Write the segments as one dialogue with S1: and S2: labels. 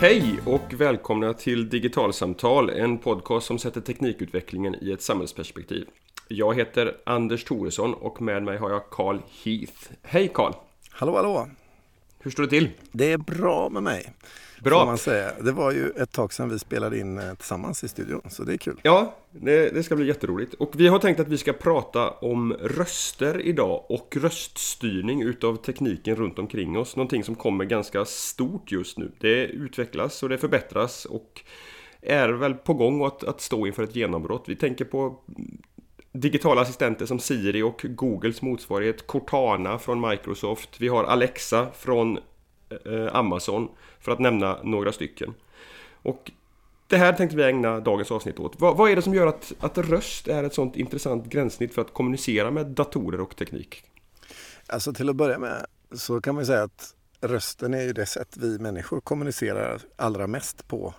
S1: Hej och välkomna till Digitalsamtal, en podcast som sätter teknikutvecklingen i ett samhällsperspektiv. Jag heter Anders Thoresson och med mig har jag Carl Heath. Hej Carl!
S2: Hallå hallå!
S1: Hur står det till?
S2: Det är bra med mig.
S1: Bra!
S2: Man säga. Det var ju ett tag sedan vi spelade in eh, tillsammans i studion, så det är kul.
S1: Ja, det, det, ska bli jätteroligt. Och vi har tänkt att vi ska prata om röster idag och röststyrning utav tekniken runt omkring oss. Någonting som kommer ganska stort just nu. Det utvecklas och det förbättras och är väl på gång att, att stå inför ett genombrott. Vi tänker på digitala assistenter som Siri och Googles motsvarighet Cortana från Microsoft. Vi har Alexa från Eh, Amazon för att nämna några stycken. Och det här tänkte vi ägna dagens avsnitt åt. Vad, vad är det som gör att, att röst är ett sånt intressant gränssnitt för att kommunicera med datorer och teknik?
S2: Alltså till att börja med så kan man säga att rösten är ju det sätt vi människor kommunicerar allra mest på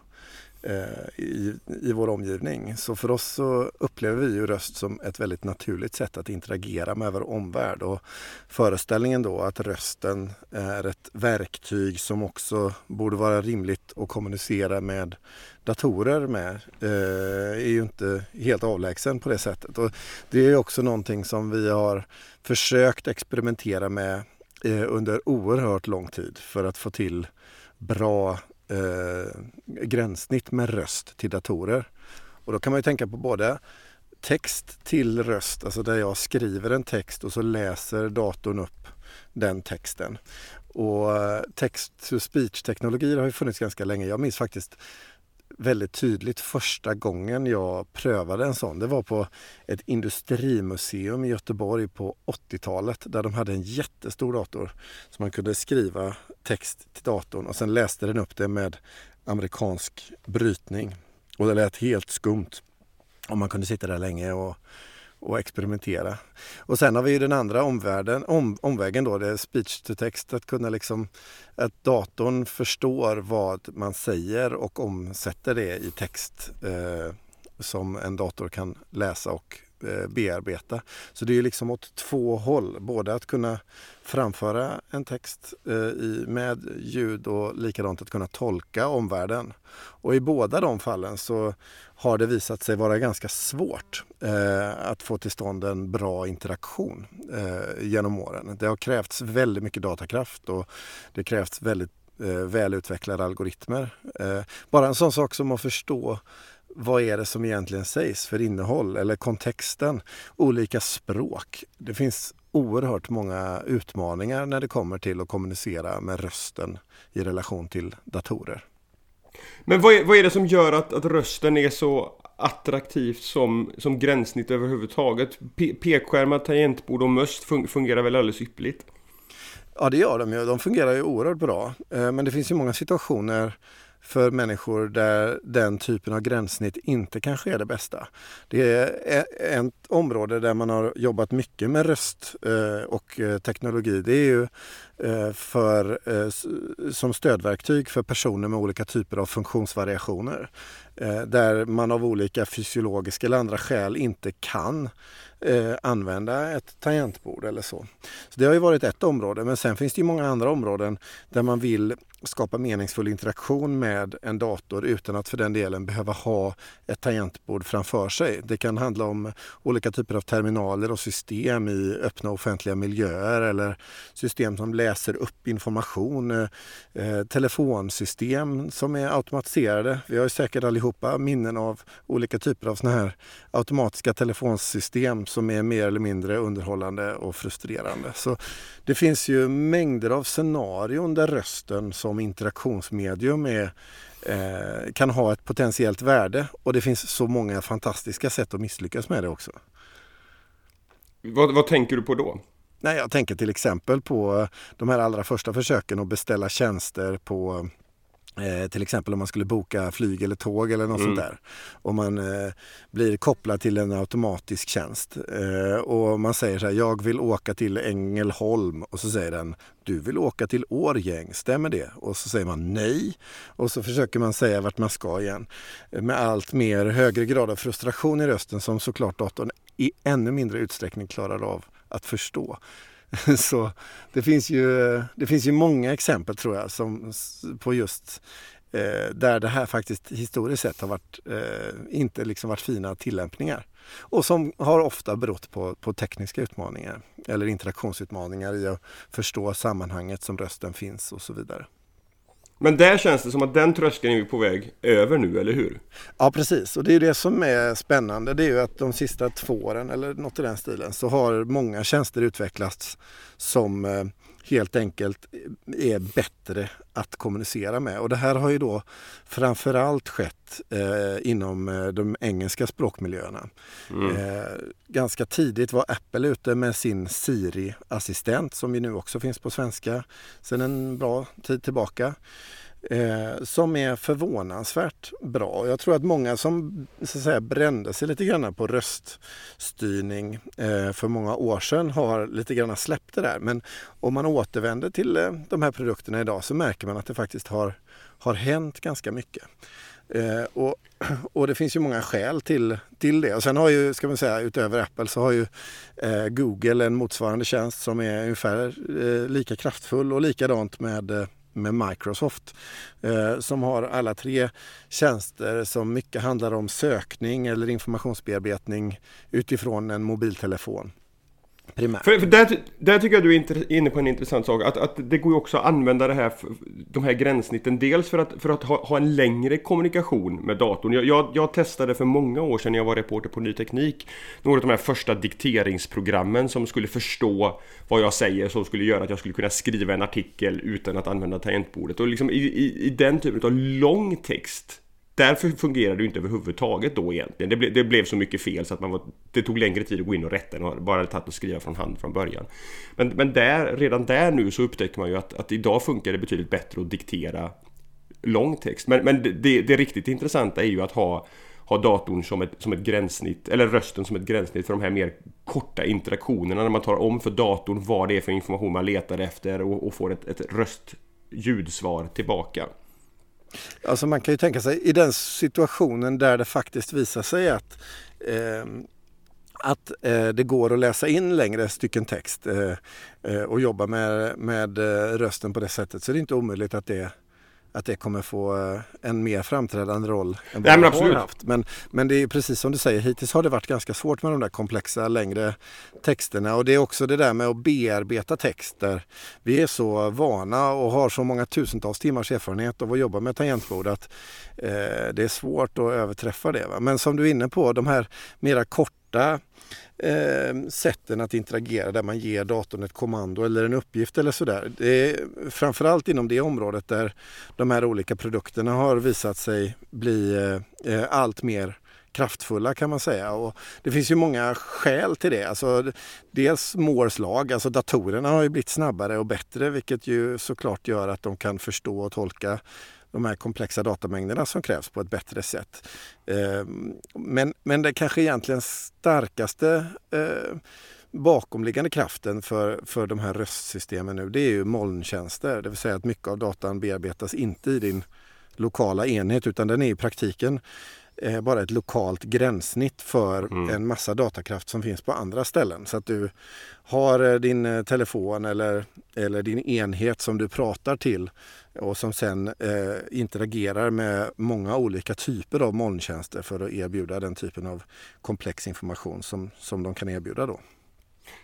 S2: Eh, i, i vår omgivning. Så för oss så upplever vi ju röst som ett väldigt naturligt sätt att interagera med vår omvärld. Och föreställningen då att rösten är ett verktyg som också borde vara rimligt att kommunicera med datorer med eh, är ju inte helt avlägsen på det sättet. Och det är också någonting som vi har försökt experimentera med eh, under oerhört lång tid för att få till bra eh, gränssnitt med röst till datorer. Och då kan man ju tänka på både text till röst, alltså där jag skriver en text och så läser datorn upp den texten. Och eh, text to speech-teknologier har ju funnits ganska länge. Jag minns faktiskt väldigt tydligt första gången jag prövade en sån. Det var på ett industrimuseum i Göteborg på 80-talet där de hade en jättestor dator så man kunde skriva text till datorn och sen läste den upp det med amerikansk brytning. Och det lät helt skumt. Och man kunde sitta där länge och och experimentera. Och sen har vi den andra omvärlden, om, omvägen då, det är speech to text, att kunna liksom att datorn förstår vad man säger och omsätter det i text eh, som en dator kan läsa och Eh, bearbeta. Så det är liksom åt två håll, både att kunna framföra en text eh, med ljud och likadant att kunna tolka omvärlden. Och i båda de fallen så har det visat sig vara ganska svårt eh, att få till stånd en bra interaktion eh, genom åren. Det har krävts väldigt mycket datakraft och det krävts väldigt eh, välutvecklade algoritmer. Bara en sån sak som att förstå vad är det som egentligen sägs för innehåll eller kontexten? Olika språk. Det finns oerhört många utmaningar när det kommer till att kommunicera med rösten i relation till datorer.
S1: Men vad är, vad är det som gör att, att rösten är så attraktivt som, som gränssnitt överhuvudtaget? Pekskärmar, tangentbord och möss fungerar väl alldeles ypperligt?
S2: Ja det gör de ju. De fungerar ju oerhört bra. Eh, men det finns ju många situationer för människor där den typen av gränssnitt inte kanske är det bästa. Det är ett område där man har jobbat mycket med röst eh, och eh, teknologi. Det är ju eh, för, som stödverktyg för personer med olika typer av funktionsvariationer. Eh, där man av olika fysiologiska eller andra skäl inte kan eh, använda ett tangentbord eller så. så. Det har ju varit ett område men sen finns det ju många andra områden där man vill skapa meningsfull interaktion med en dator utan att för den delen behöva ha ett tangentbord framför sig. Det kan handla om olika typer av terminaler och system i öppna offentliga miljöer eller system som läser upp information, eh, eh telefonsystem som är automatiserade. Vi har ju säkert allihopa minnen av olika typer av såna här automatiska telefonsystem som är mer eller mindre underhållande och frustrerande. Så det finns ju mängder av scenarion där rösten som interaktionsmedium är, eh, kan ha ett potentiellt värde och det finns så många fantastiska sätt att misslyckas med det också.
S1: Vad, vad tänker du på då?
S2: Nej, jag tänker till exempel på de här allra första försöken att beställa tjänster på Eh, till exempel om man skulle boka flyg eller tåg eller något mm. sånt där. Och man eh, blir kopplad till en automatisk tjänst. Eh, och man säger så här, jag vill åka till Ängelholm. Och så säger den, du vill åka till Årgäng, stämmer det? Och så säger man nej. Och så försöker man säga vart man ska igen. Med allt mer högre grad av frustration i rösten som såklart datorn i ännu mindre utsträckning klarar av att förstå. Så det finns, ju, det finns ju många exempel tror jag som, på just eh, där det här faktiskt historiskt sett har varit, eh, inte liksom varit fina tillämpningar. Och som har ofta berott på, på tekniska utmaningar eller interaktionsutmaningar i att förstå sammanhanget som rösten finns och så vidare.
S1: Men där känns det som att den tröskeln är på väg över nu, eller hur?
S2: Ja precis och det är det som är spännande. Det är ju att de sista två åren eller något i den stilen så har många tjänster utvecklats som eh, helt enkelt är bättre att kommunicera med. Och det här har ju då framförallt skett eh, inom eh, de engelska språkmiljöerna. Mm. Eh, ganska tidigt var Apple ute med sin Siri-assistent som ju nu också finns på svenska sedan en bra tid tillbaka eh, som är förvånansvärt bra. Jag tror att många som så att säga, brände sig lite grann på röststyrning eh, för många år sedan har lite grann släppt det där. Men om man återvänder till eh, de här produkterna idag så märker man att det faktiskt har, har hänt ganska mycket. Eh, och, och, det finns ju många skäl till, till det. Och sen har ju, ska man säga, utöver Apple så har ju eh, Google en motsvarande tjänst som är ungefär eh, lika kraftfull och likadant med eh, med Microsoft eh, som har alla tre tjänster som mycket handlar om sökning eller informationsbearbetning utifrån en mobiltelefon.
S1: Primärt. För, för där, där, tycker jag du är inne på en intressant sak. Att, att det går ju också att använda det här, de här gränssnitten. Dels för att, för att ha, ha en längre kommunikation med datorn. Jag, jag, jag, testade för många år sedan när jag var reporter på Ny Teknik. Några av de här första dikteringsprogrammen som skulle förstå vad jag säger. Som skulle göra att jag skulle kunna skriva en artikel utan att använda tangentbordet. Och liksom i, i, i den typen av lång text Därför fungerade det inte överhuvudtaget då egentligen. Det, ble, det blev så mycket fel så att man var, det tog längre tid att gå in och rätta än bara tagit att skriva från hand från början. Men, men där, redan där nu så upptäcker man ju att, att idag funkar det betydligt bättre att diktera lång text. Men, men det, det riktigt intressanta är ju att ha ha datorn som ett, som ett gränssnitt, eller rösten som ett gränssnitt för de här mer korta interaktionerna när man tar om för datorn vad det är för information man letar efter och, och får ett, ett röst-ljudsvar tillbaka.
S2: Alltså man kan ju tänka sig i den situationen där det faktiskt visar sig att eh, att eh, det går att läsa in längre stycken text eh, eh och jobba med, med eh, rösten på det sättet så det är inte omöjligt att det att det kommer få eh, en mer framträdande roll än vad
S1: Nej, har haft.
S2: Men, men det är precis som du säger, hittills har det varit ganska svårt med de där komplexa längre texterna och det är också det där med att bearbeta texter. Vi är så vana och har så många tusentals timmars erfarenhet av att jobba med tangentbord att eh, det är svårt att överträffa det. Va? Men som du är inne på, de här mera korta eh, sätten att interagera där man ger datorn ett kommando eller en uppgift eller sådär. Det är framförallt inom det området där de här olika produkterna har visat sig bli eh, eh, allt mer kraftfulla kan man säga. Och det finns ju många skäl till det. Alltså, dels Moores lag, alltså datorerna har ju blivit snabbare och bättre vilket ju såklart gör att de kan förstå och tolka de här komplexa datamängderna som krävs på ett bättre sätt. Eh, men, men det kanske egentligen starkaste eh, bakomliggande kraften för, för de här röstsystemen nu det är ju molntjänster. Det vill säga att mycket av datan bearbetas inte i din lokala enhet utan den är i praktiken eh, bara ett lokalt gränssnitt för mm. en massa datakraft som finns på andra ställen. Så att du har eh, din eh, telefon eller, eller din enhet som du pratar till och som sen eh, interagerar med många olika typer av molntjänster för att erbjuda den typen av komplex information som, som de kan erbjuda då.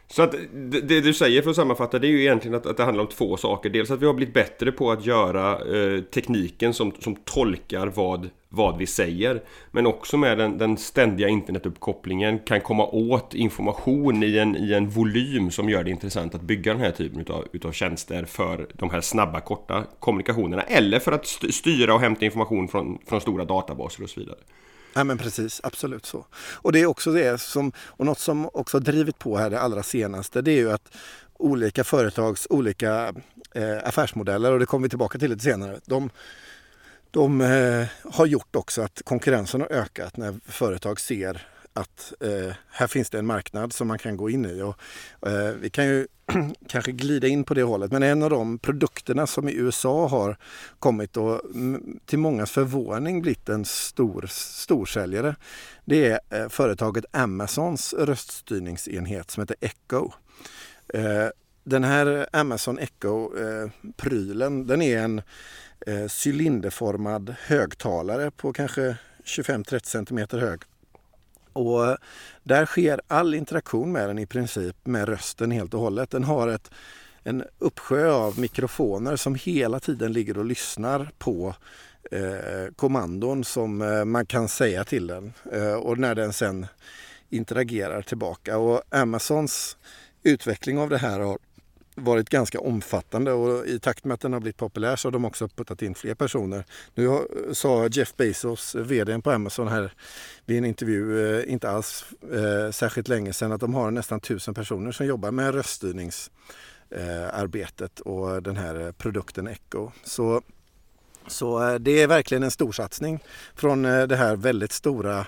S1: Så att det, du säger för att sammanfatta det är ju egentligen att, att, det handlar om två saker. Dels att vi har blivit bättre på att göra eh, tekniken som, som tolkar vad, vad vi säger. Men också med den, den, ständiga internetuppkopplingen kan komma åt information i en, i en volym som gör det intressant att bygga den här typen utav, utav tjänster för de här snabba korta kommunikationerna. Eller för att styra och hämta information från, från stora databaser och så vidare.
S2: Ja, men precis, absolut så. Och det är också det som, och något som också drivit på här det allra senaste, det är ju att olika företags olika eh, affärsmodeller, och det kommer vi tillbaka till lite senare, de, de eh, har gjort också att konkurrensen har ökat när företag ser att eh, här finns det en marknad som man kan gå in i. Och, eh, vi kan ju kanske glida in på det hållet, men en av de produkterna som i USA har kommit och mm, till mångas förvåning blivit en stor storsäljare. Det är eh, företaget Amazons röststyrningsenhet som heter Echo. Eh, den här Amazon Echo-prylen, eh, den är en eh, cylinderformad högtalare på kanske 25-30 cm hög. Och där sker all interaktion med den i princip med rösten helt och hållet. Den har ett, en uppsjö av mikrofoner som hela tiden ligger och lyssnar på eh, kommandon som eh, man kan säga till den eh, och när den sen interagerar tillbaka. Och Amazons utveckling av det här har varit ganska omfattande och i takt med att den har blivit populär så har de också puttat in fler personer. Nu har, sa Jeff Bezos, VD på Amazon här vid en intervju, eh, inte alls eh, särskilt länge sedan, att de har nästan tusen personer som jobbar med röststyrningsarbetet eh, och den här produkten Echo. Så, så eh, det är verkligen en stor satsning från eh, det här väldigt stora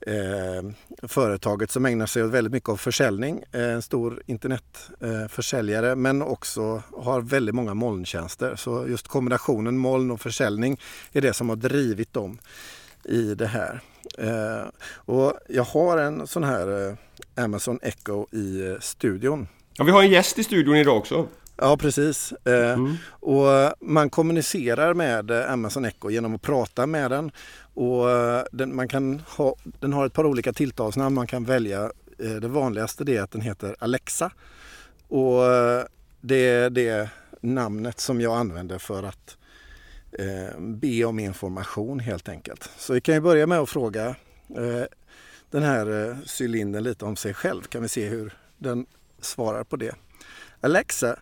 S2: eh, företaget som ägnar sig åt väldigt mycket av försäljning. Eh, en stor internetförsäljare eh, men också har väldigt många molntjänster. Så just kombinationen moln och försäljning är det som har drivit dem i det här. Eh, och jag har en sån här eh, Amazon Echo i eh, studion.
S1: Ja, vi har en gäst i studion idag också.
S2: Ja, precis. Mm. Och man kommunicerar med Amazon Echo genom att prata med den och eh, den, man kan ha, den har ett par olika tilltalsnamn man kan välja. Eh, det vanligaste är att den heter Alexa. Och eh, det är det namnet som jag använder för att eh, be om information helt enkelt. Så vi kan ju börja med att fråga eh, den här eh, cylindern lite om sig själv. Kan vi se hur den svarar på det. Alexa,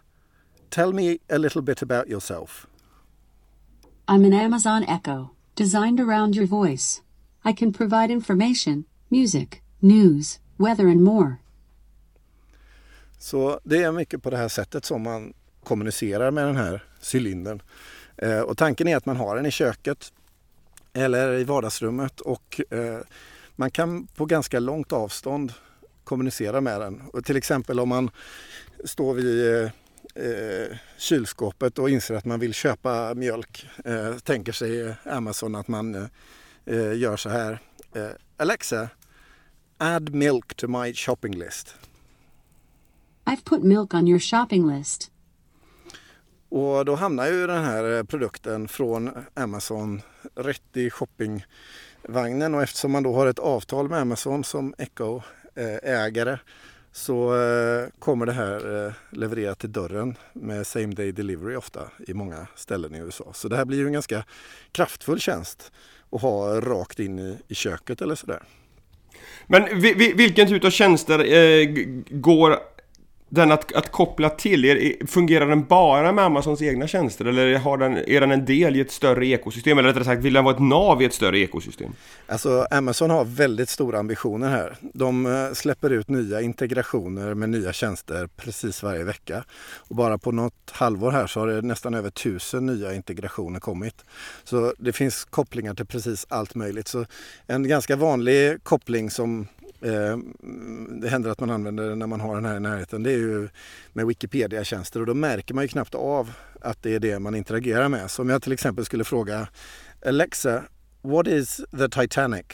S2: tell me a little bit about yourself.
S3: I'm an Amazon Echo. designed around your voice. I can provide information, music, news, weather and more.
S2: Så det är mycket på det här sättet som man kommunicerar med den här cylindern. Eh, och tanken är att man har den i köket eller i vardagsrummet och eh, man kan på ganska långt avstånd kommunicera med den. Och till exempel om man står vid eh, eh, kylskåpet och inser att man vill köpa mjölk. Eh, tänker sig Amazon att man eh, gör så här. Eh, Alexa, add milk to my shopping list.
S3: I've put milk on your shopping list.
S2: Och då hamnar ju den här produkten från Amazon rätt i shoppingvagnen och eftersom man då har ett avtal med Amazon som Echo-ägare så eh, kommer det här eh, levererat till dörren med same day delivery ofta i många ställen i USA. Så det här blir ju en ganska kraftfull tjänst att ha rakt in i, i köket eller sådär.
S1: Men vilken typ av tjänster eh, går den att, att koppla till, är, fungerar den bara med Amazons egna tjänster eller har den, är den en del i ett större ekosystem? Eller rättare sagt, vill den vara ett nav i ett större ekosystem?
S2: Alltså Amazon har väldigt stora ambitioner här. De eh, släpper ut nya integrationer med nya tjänster precis varje vecka. Och bara på något halvår här så har det nästan över tusen nya integrationer kommit. Så det finns kopplingar till precis allt möjligt. Så en ganska vanlig koppling som Eh, det händer att man använder när man har den här i närheten. Det är ju med Wikipedia-tjänster och då märker man ju knappt av att det är det man interagerar med. Så om jag till exempel skulle fråga Alexa, what is the Titanic?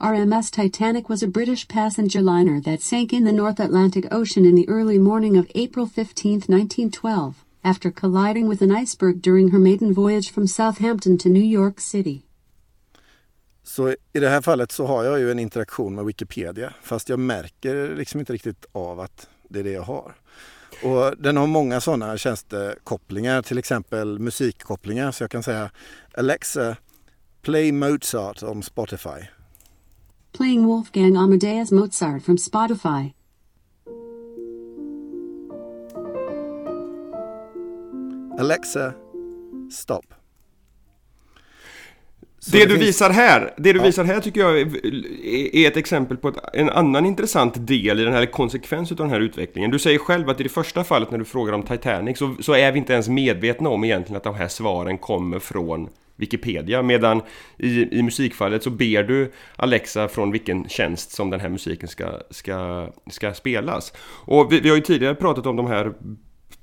S3: RMS Titanic was a British passenger liner that sank in the North Atlantic Ocean in the early morning of April 15, 1912, after colliding with an iceberg during her maiden voyage from Southampton to New York City.
S2: Så i det här fallet så har jag ju en interaktion med Wikipedia fast jag märker liksom inte riktigt av att det är det jag har. Och den har många sådana tjänstekopplingar, till exempel musikkopplingar. Så jag kan säga Alexa, play Mozart on Spotify.
S3: Playing Wolfgang Amadeus Mozart from Spotify.
S2: Alexa, stop.
S1: Det, det, du finns... visar här, det du ja. visar här tycker jag är ett exempel på ett, en annan intressant del i den här konsekvens av den här utvecklingen. Du säger själv att i det första fallet när du frågar om Titanic så, så är vi inte ens medvetna om egentligen att de här svaren kommer från Wikipedia medan i, i musikfallet så ber du Alexa från vilken tjänst som den här musiken ska, ska, ska spelas. Och vi, vi har ju tidigare pratat om de här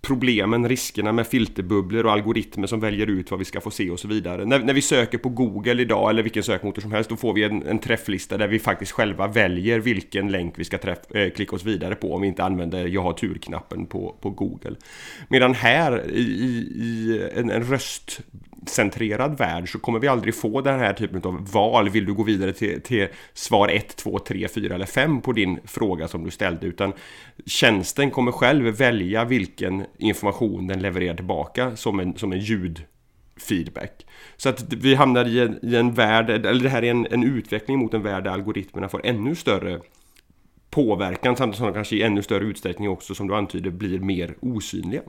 S1: problemen, riskerna med filterbubblor och algoritmer som väljer ut vad vi ska få se och så vidare. När, när vi söker på Google idag eller vilken sökmotor som helst då får vi en, en träfflista där vi faktiskt själva väljer vilken länk vi ska träff, eh, klicka oss vidare på om vi inte använder jag har tur-knappen på, på Google. Medan här i, i en, en röst centrerad värld så kommer vi aldrig få den här typen av val. Vill du gå vidare till, till svar 1, 2, 3, 4 eller 5 på din fråga som du ställde. Utan tjänsten kommer själv välja vilken information den levererar tillbaka som en, som en ljudfeedback. Så att vi hamnar i en, i en värld, eller det här är en, en utveckling mot en värld där algoritmerna får ännu större påverkan samtidigt som de kanske i ännu större utsträckning också som du antyder blir mer osynliga.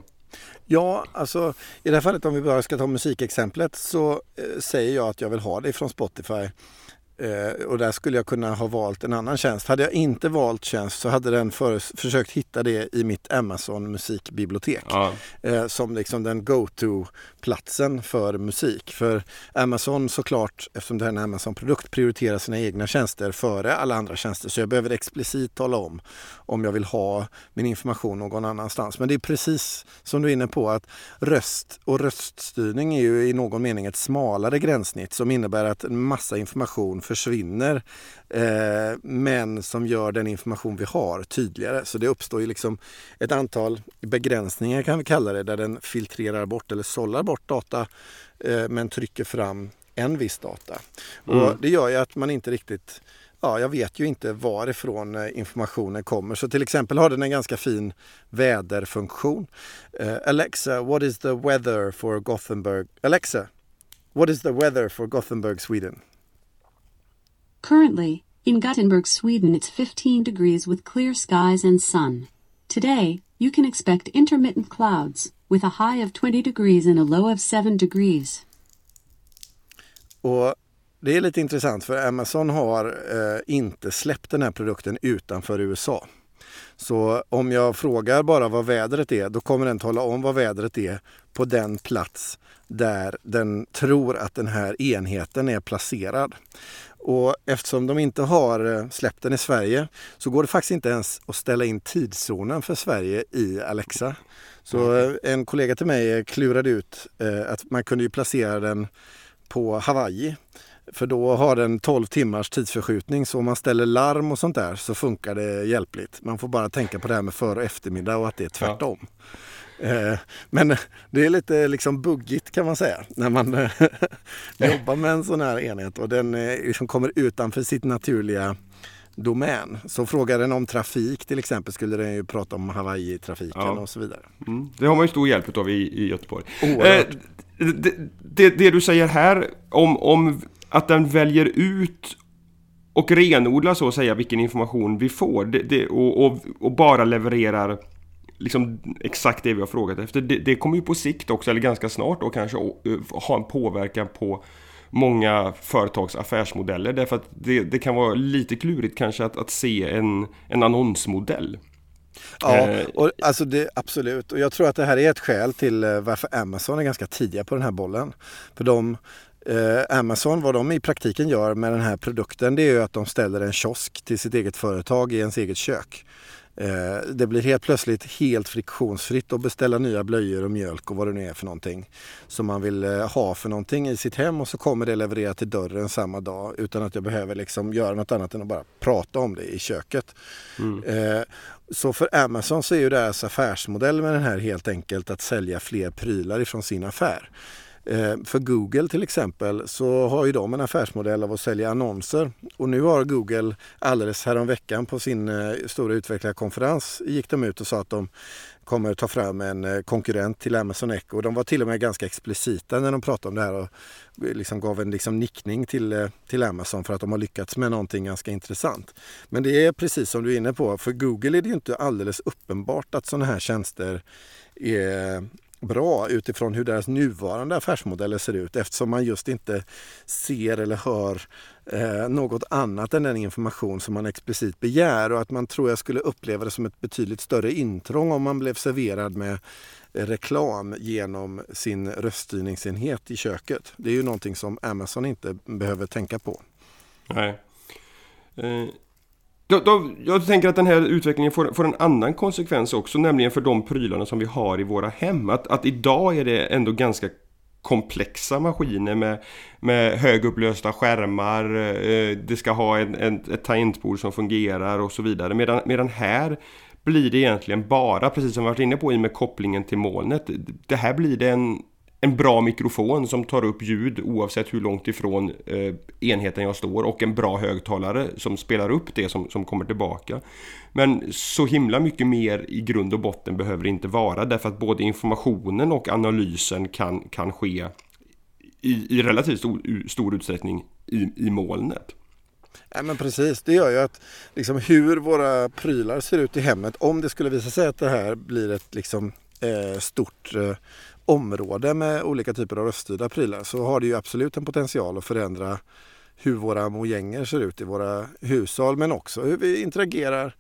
S2: Ja, alltså i det här fallet om vi bara ska ta musikexemplet så eh, säger jag att jag vill ha det från Spotify. Eh, och där skulle jag kunna ha valt en annan tjänst. Hade jag inte valt tjänst så hade den för, försökt hitta det i mitt Amazon musikbibliotek. Ja. Eh, som liksom den go-to-platsen för musik. För Amazon såklart, eftersom det är en Amazon-produkt, prioriterar sina egna tjänster före alla andra tjänster. Så jag behöver explicit tala om om jag vill ha min information någon annanstans. Men det är precis som du är inne på att röst och röststyrning är ju i någon mening ett smalare gränssnitt som innebär att en massa information försvinner eh, men som gör den information vi har tydligare. Så det uppstår ju liksom ett antal begränsningar kan vi kalla det där den filtrerar bort eller sållar bort data eh, men trycker fram en viss data. Mm. Och det gör ju att man inte riktigt ja, jag vet ju inte varifrån eh, informationen kommer. Så till exempel har den en ganska fin väderfunktion. Uh, Alexa, what is the weather for Gothenburg? Alexa, what is the weather for Gothenburg, Sweden?
S3: Currently, in Gothenburg, Sweden, it's 15 degrees with clear skies and sun. Today, you can expect intermittent clouds, with a high of 20 degrees and a low of 7 degrees.
S2: Och det är lite intressant för Amazon har eh, inte släppt den här produkten utanför USA. Så om jag frågar bara vad vädret är, då kommer den tala om vad vädret är på den plats där den tror att den här enheten är placerad. Och eftersom de inte har eh, släppt den i Sverige så går det faktiskt inte ens att ställa in tidszonen för Sverige i Alexa. Så eh, en kollega till mig klurade ut eh, att man kunde ju placera den på Hawaii. För då har den 12 timmars tidsförskjutning så om man ställer larm och sånt där så funkar det hjälpligt. Man får bara tänka på det här med för och eftermiddag och att det är tvärtom. Ja. Eh, men det är lite liksom buggigt kan man säga när man eh, jobbar med en sån här enhet och den liksom kommer utanför sitt naturliga domän. Så frågar den om trafik till exempel skulle den ju prata om Hawaii-trafiken ja. och så vidare.
S1: Mm. Det har man ju stor hjälp av i, i Göteborg. Eh, det, det, det, du säger här om, om att den väljer ut och renodlar så att säga vilken information vi får det, och, och, och, bara levererar liksom exakt det vi har frågat efter. Det, det kommer ju på sikt också, eller ganska snart då kanske, ha en påverkan på många företags affärsmodeller. Därför att det, det kan vara lite klurigt kanske att, att se en, en annonsmodell.
S2: Ja, eh, och alltså det, absolut. Och jag tror att det här är ett skäl till eh, varför Amazon är ganska tidiga på den här bollen. För de, eh, Amazon, vad de i praktiken gör med den här produkten, det är ju att de ställer en kiosk till sitt eget företag i ens eget kök. Eh, det blir helt plötsligt helt friktionsfritt att beställa nya blöjor och mjölk och vad det nu är för någonting som man vill eh, ha för någonting i sitt hem och så kommer det levererat till dörren samma dag utan att jag behöver liksom göra något annat än att bara prata om det i köket. Mm. Eh, så för Amazon så är ju deras affärsmodell med den här helt enkelt att sälja fler prylar ifrån sin affär. Eh, för Google till exempel så har ju de en affärsmodell av att sälja annonser. Och nu har Google alldeles häromveckan på sin eh, stora utvecklarkonferens gick de ut och sa att de kommer ta fram en eh, konkurrent till Amazon Echo. De var till och med ganska explicita när de pratade om det här och liksom gav en liksom nickning till, till Amazon för att de har lyckats med någonting ganska intressant. Men det är precis som du är inne på, för Google är det ju inte alldeles uppenbart att sådana här tjänster är bra utifrån hur deras nuvarande affärsmodeller ser ut eftersom man just inte ser eller hör eh, något annat än den information som man explicit begär och att man tror jag skulle uppleva det som ett betydligt större intrång om man blev serverad med reklam genom sin röststyrningsenhet i köket. Det är ju någonting som Amazon inte behöver tänka på.
S1: Nej. Eh, då, då, jag tänker att den här utvecklingen får, får, en annan konsekvens också, nämligen för de prylarna som vi har i våra hem. Att, att idag är det ändå ganska komplexa maskiner med, med högupplösta skärmar, eh, det ska ha en, en, ett tangentbord som fungerar och så vidare. Medan, medan här blir det egentligen bara, precis som vi varit inne på i med kopplingen till molnet. Det här blir det en, en bra mikrofon som tar upp ljud oavsett hur långt ifrån eh, enheten jag står och en bra högtalare som spelar upp det som, som kommer tillbaka. Men så himla mycket mer i grund och botten behöver det inte vara därför att både informationen och analysen kan, kan ske i, i relativt stor, stor utsträckning i, i molnet.
S2: Ja, men precis, det gör ju att liksom, hur våra prylar ser ut i hemmet, om det skulle visa sig att det här blir ett liksom, eh, stort eh, område med olika typer av röststyrda prylar så har det ju absolut en potential att förändra hur våra mojänger ser ut i våra hushåll men också hur vi interagerar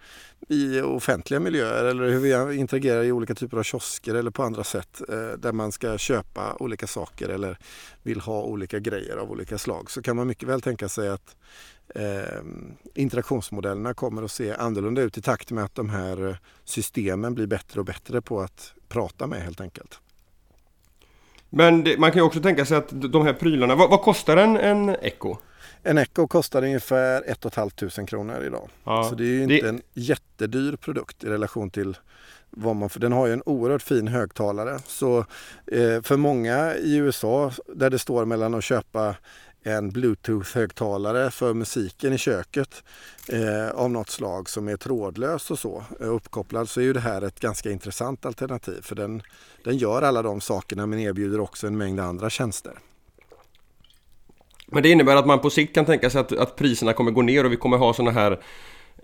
S2: i offentliga miljöer eller hur vi interagerar i olika typer av kiosker eller på andra sätt eh, där man ska köpa olika saker eller vill ha olika grejer av olika slag så kan man mycket väl tänka sig att eh, interaktionsmodellerna kommer att se annorlunda ut i takt med att de här eh, systemen blir bättre och bättre på att prata med helt enkelt.
S1: Men det, man kan ju också tänka sig att de här prylarna, vad, vad kostar en, en Echo?
S2: En Echo kostar ungefär 1 500 kronor idag. Ja, så det är ju inte det... en jättedyr produkt i relation till vad man, för den har ju en oerhört fin högtalare. Så eh, för många i USA där det står mellan att köpa en bluetooth-högtalare för musiken i köket eh, av något slag som är trådlös och så eh, uppkopplad så är ju det här ett ganska intressant alternativ för den, den gör alla de sakerna men erbjuder också en mängd andra tjänster.
S1: Men det innebär att man på sikt kan tänka sig att, att priserna kommer gå ner och vi kommer ha sådana här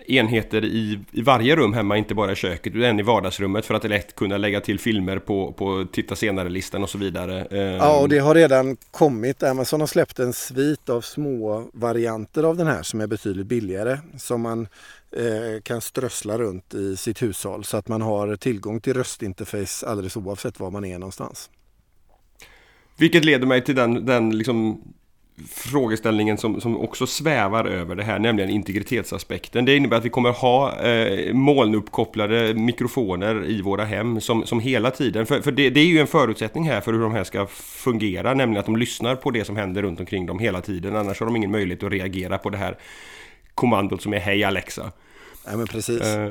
S1: enheter i, i varje rum hemma, inte bara i köket utan i vardagsrummet för att det lätt kunna lägga till filmer på, på titta senare-listan och så vidare.
S2: Ja, och det har redan kommit. Amazon har släppt en svit av små varianter av den här som är betydligt billigare som man eh, kan strössla runt i sitt hushåll så att man har tillgång till röstinterface alldeles oavsett var man är någonstans.
S1: Vilket leder mig till den, den liksom frågeställningen som, som också svävar över det här, nämligen integritetsaspekten. Det innebär att vi kommer ha eh, molnuppkopplade mikrofoner i våra hem som, som hela tiden, för, för det, det, är ju en förutsättning här för hur de här ska fungera, nämligen att de lyssnar på det som händer runt omkring dem hela tiden, annars har de ingen möjlighet att reagera på det här kommandot som är Hej Alexa.
S2: Ja men precis. Eh,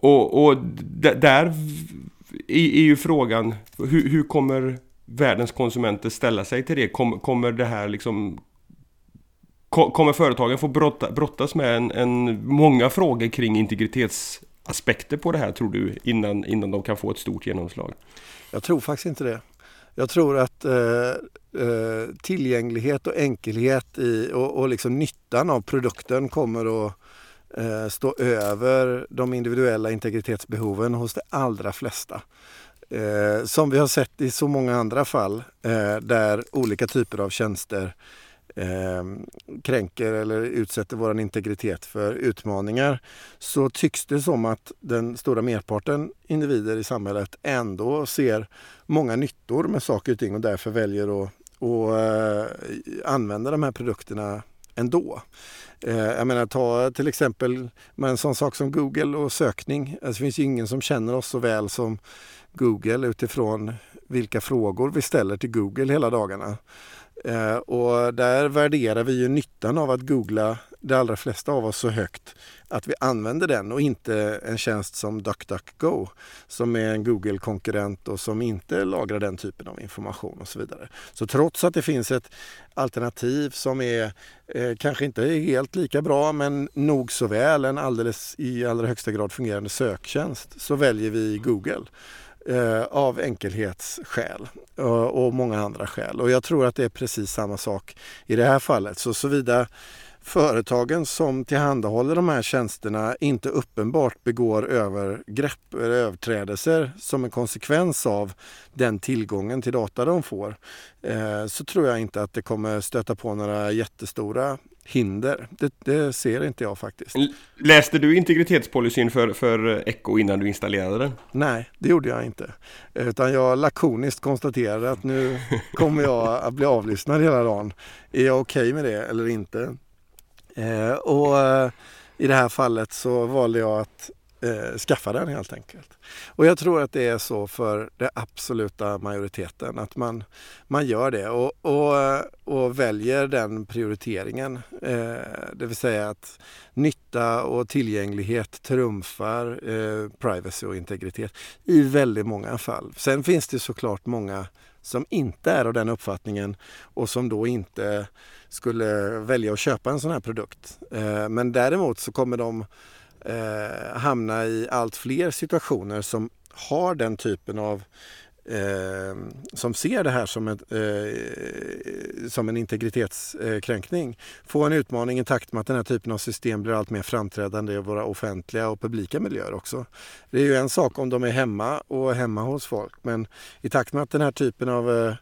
S1: och, och där är, ju frågan, hur, hur kommer världens konsumenter ställa sig till det? kommer det här liksom Kommer företagen få brotta, brottas med en, en, många frågor kring integritetsaspekter på det här tror du innan, innan de kan få ett stort genomslag?
S2: Jag tror faktiskt inte det. Jag tror att eh, eh, tillgänglighet och enkelhet i, och, och liksom nyttan av produkten kommer att eh, stå över de individuella integritetsbehoven hos de allra flesta. Eh, som vi har sett i så många andra fall eh, där olika typer av tjänster eh, kränker eller utsätter vår integritet för utmaningar så tycks det som att den stora merparten individer i samhället ändå ser många nyttor med saker och ting och därför väljer att, att eh, använda de här produkterna ändå. Eh, jag menar ta till exempel med en sån sak som Google och sökning. Alltså, det finns ju ingen som känner oss så väl som Google utifrån vilka frågor vi ställer till Google hela dagarna. Eh, och där värderar vi ju nyttan av att googla de allra flesta av oss så högt att vi använder den och inte en tjänst som DuckDuckGo som är en Google-konkurrent och som inte lagrar den typen av information och så vidare. Så trots att det finns ett alternativ som är eh, kanske inte helt lika bra men nog så väl en alldeles i allra högsta grad fungerande söktjänst så väljer vi Google eh, av enkelhetsskäl och, och många andra skäl. Och jag tror att det är precis samma sak i det här fallet. Så såvida företagen som tillhandahåller de här tjänsterna inte uppenbart begår övergrepp eller överträdelser som en konsekvens av den tillgången till data de får eh, så tror jag inte att det kommer stöta på några jättestora hinder. Det, det, ser inte jag faktiskt.
S1: Läste du integritetspolicyn för, för Echo innan du installerade den?
S2: Nej, det gjorde jag inte. Utan jag lakoniskt konstaterade att nu kommer jag att bli avlyssnad hela dagen. Är jag okej okay med det eller inte? Eh, och eh, i det här fallet så valde jag att eh, skaffa den helt enkelt. Och jag tror att det är så för den absoluta majoriteten att man, man gör det och, och, eh, och väljer den prioriteringen. Eh, det vill säga att nytta och tillgänglighet trumfar eh, privacy och integritet i väldigt många fall. Sen finns det såklart många som inte är av den uppfattningen och som då inte skulle välja att köpa en sån här produkt. Eh, men däremot så kommer de eh, hamna i allt fler situationer som har den typen av eh, som ser det här som, ett, eh, som en integritetskränkning få en utmaning i takt med att den här typen av system blir allt mer framträdande i våra offentliga och publika miljöer också. Det är ju en sak om de är hemma och hemma hos folk men i takt med att den här typen av eh,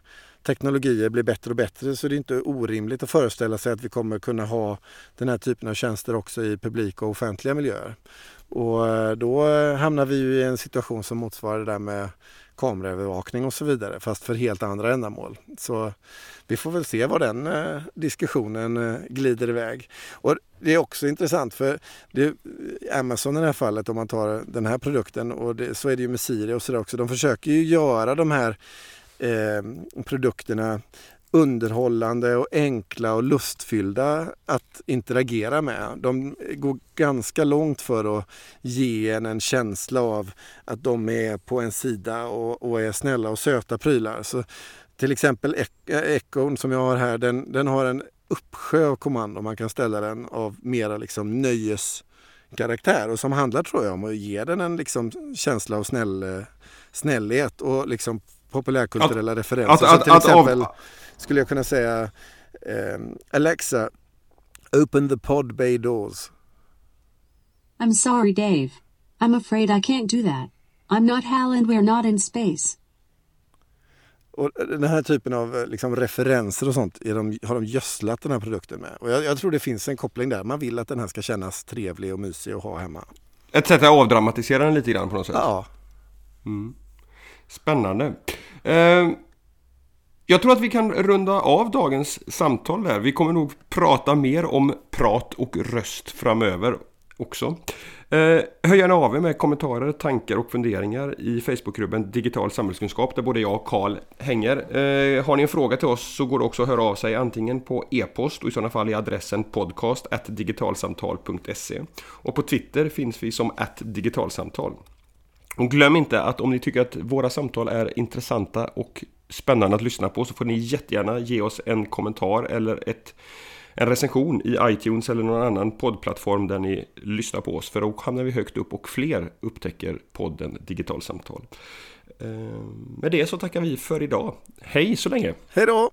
S2: teknologier blir bättre och bättre så är det inte orimligt att föreställa sig att vi kommer kunna ha den här typen av tjänster också i publika och offentliga miljöer. Och eh, då hamnar vi ju i en situation som motsvarar det där med kameraövervakning och så vidare fast för helt andra ändamål. Så vi får väl se var den eh, diskussionen eh, glider iväg. Och det är också intressant för det, Amazon i det här fallet om man tar den här produkten och det, så är det ju med Siri och sådär också. De försöker ju göra de här eh, produkterna underhållande och enkla och lustfyllda att interagera med. De går ganska långt för att ge en en känsla av att de är på en sida och, och är snälla och söta prylar. Så till exempel Echon som jag har här, den, den har en uppsjö av kommandon. Man kan ställa den av mera liksom nöjeskaraktär och som handlar tror jag om att ge den en liksom känsla av snäll, snällhet och liksom populärkulturella att, referenser. Att, att, till exempel av... skulle jag kunna säga eh, Alexa, open the pod bay doors.
S3: I'm sorry Dave. I'm afraid I can't do that. I'm not Hal and we're not in space.
S2: Och den här typen av eh, liksom, referenser och sånt de, har de gödslat den här produkten med. Och jag, jag, tror det finns en koppling där. Man vill att den här ska kännas trevlig och mysig att ha hemma.
S1: Ett sätt att avdramatisera den lite grann på något sätt?
S2: Ja.
S1: Mm. Spännande. Eh, jag tror att vi kan runda av dagens samtal där. Vi kommer nog prata mer om prat och röst framöver också. Eh, hör gärna av er med kommentarer, tankar och funderingar i Facebookgruppen Digital samhällskunskap där både jag och Karl hänger. Eh, har ni en fråga till oss så går det också att höra av sig antingen på e-post och i sådana fall i adressen podcast digitalsamtal.se och på Twitter finns vi som digitalsamtal. Och glöm inte att om ni tycker att våra samtal är intressanta och spännande att lyssna på så får ni jättegärna ge oss en kommentar eller ett, en recension i iTunes eller någon annan poddplattform där ni lyssnar på oss. För då hamnar vi högt upp och fler upptäcker podden Digital Samtal. Eh, med det så tackar vi för idag. Hej så länge!
S2: Hej då!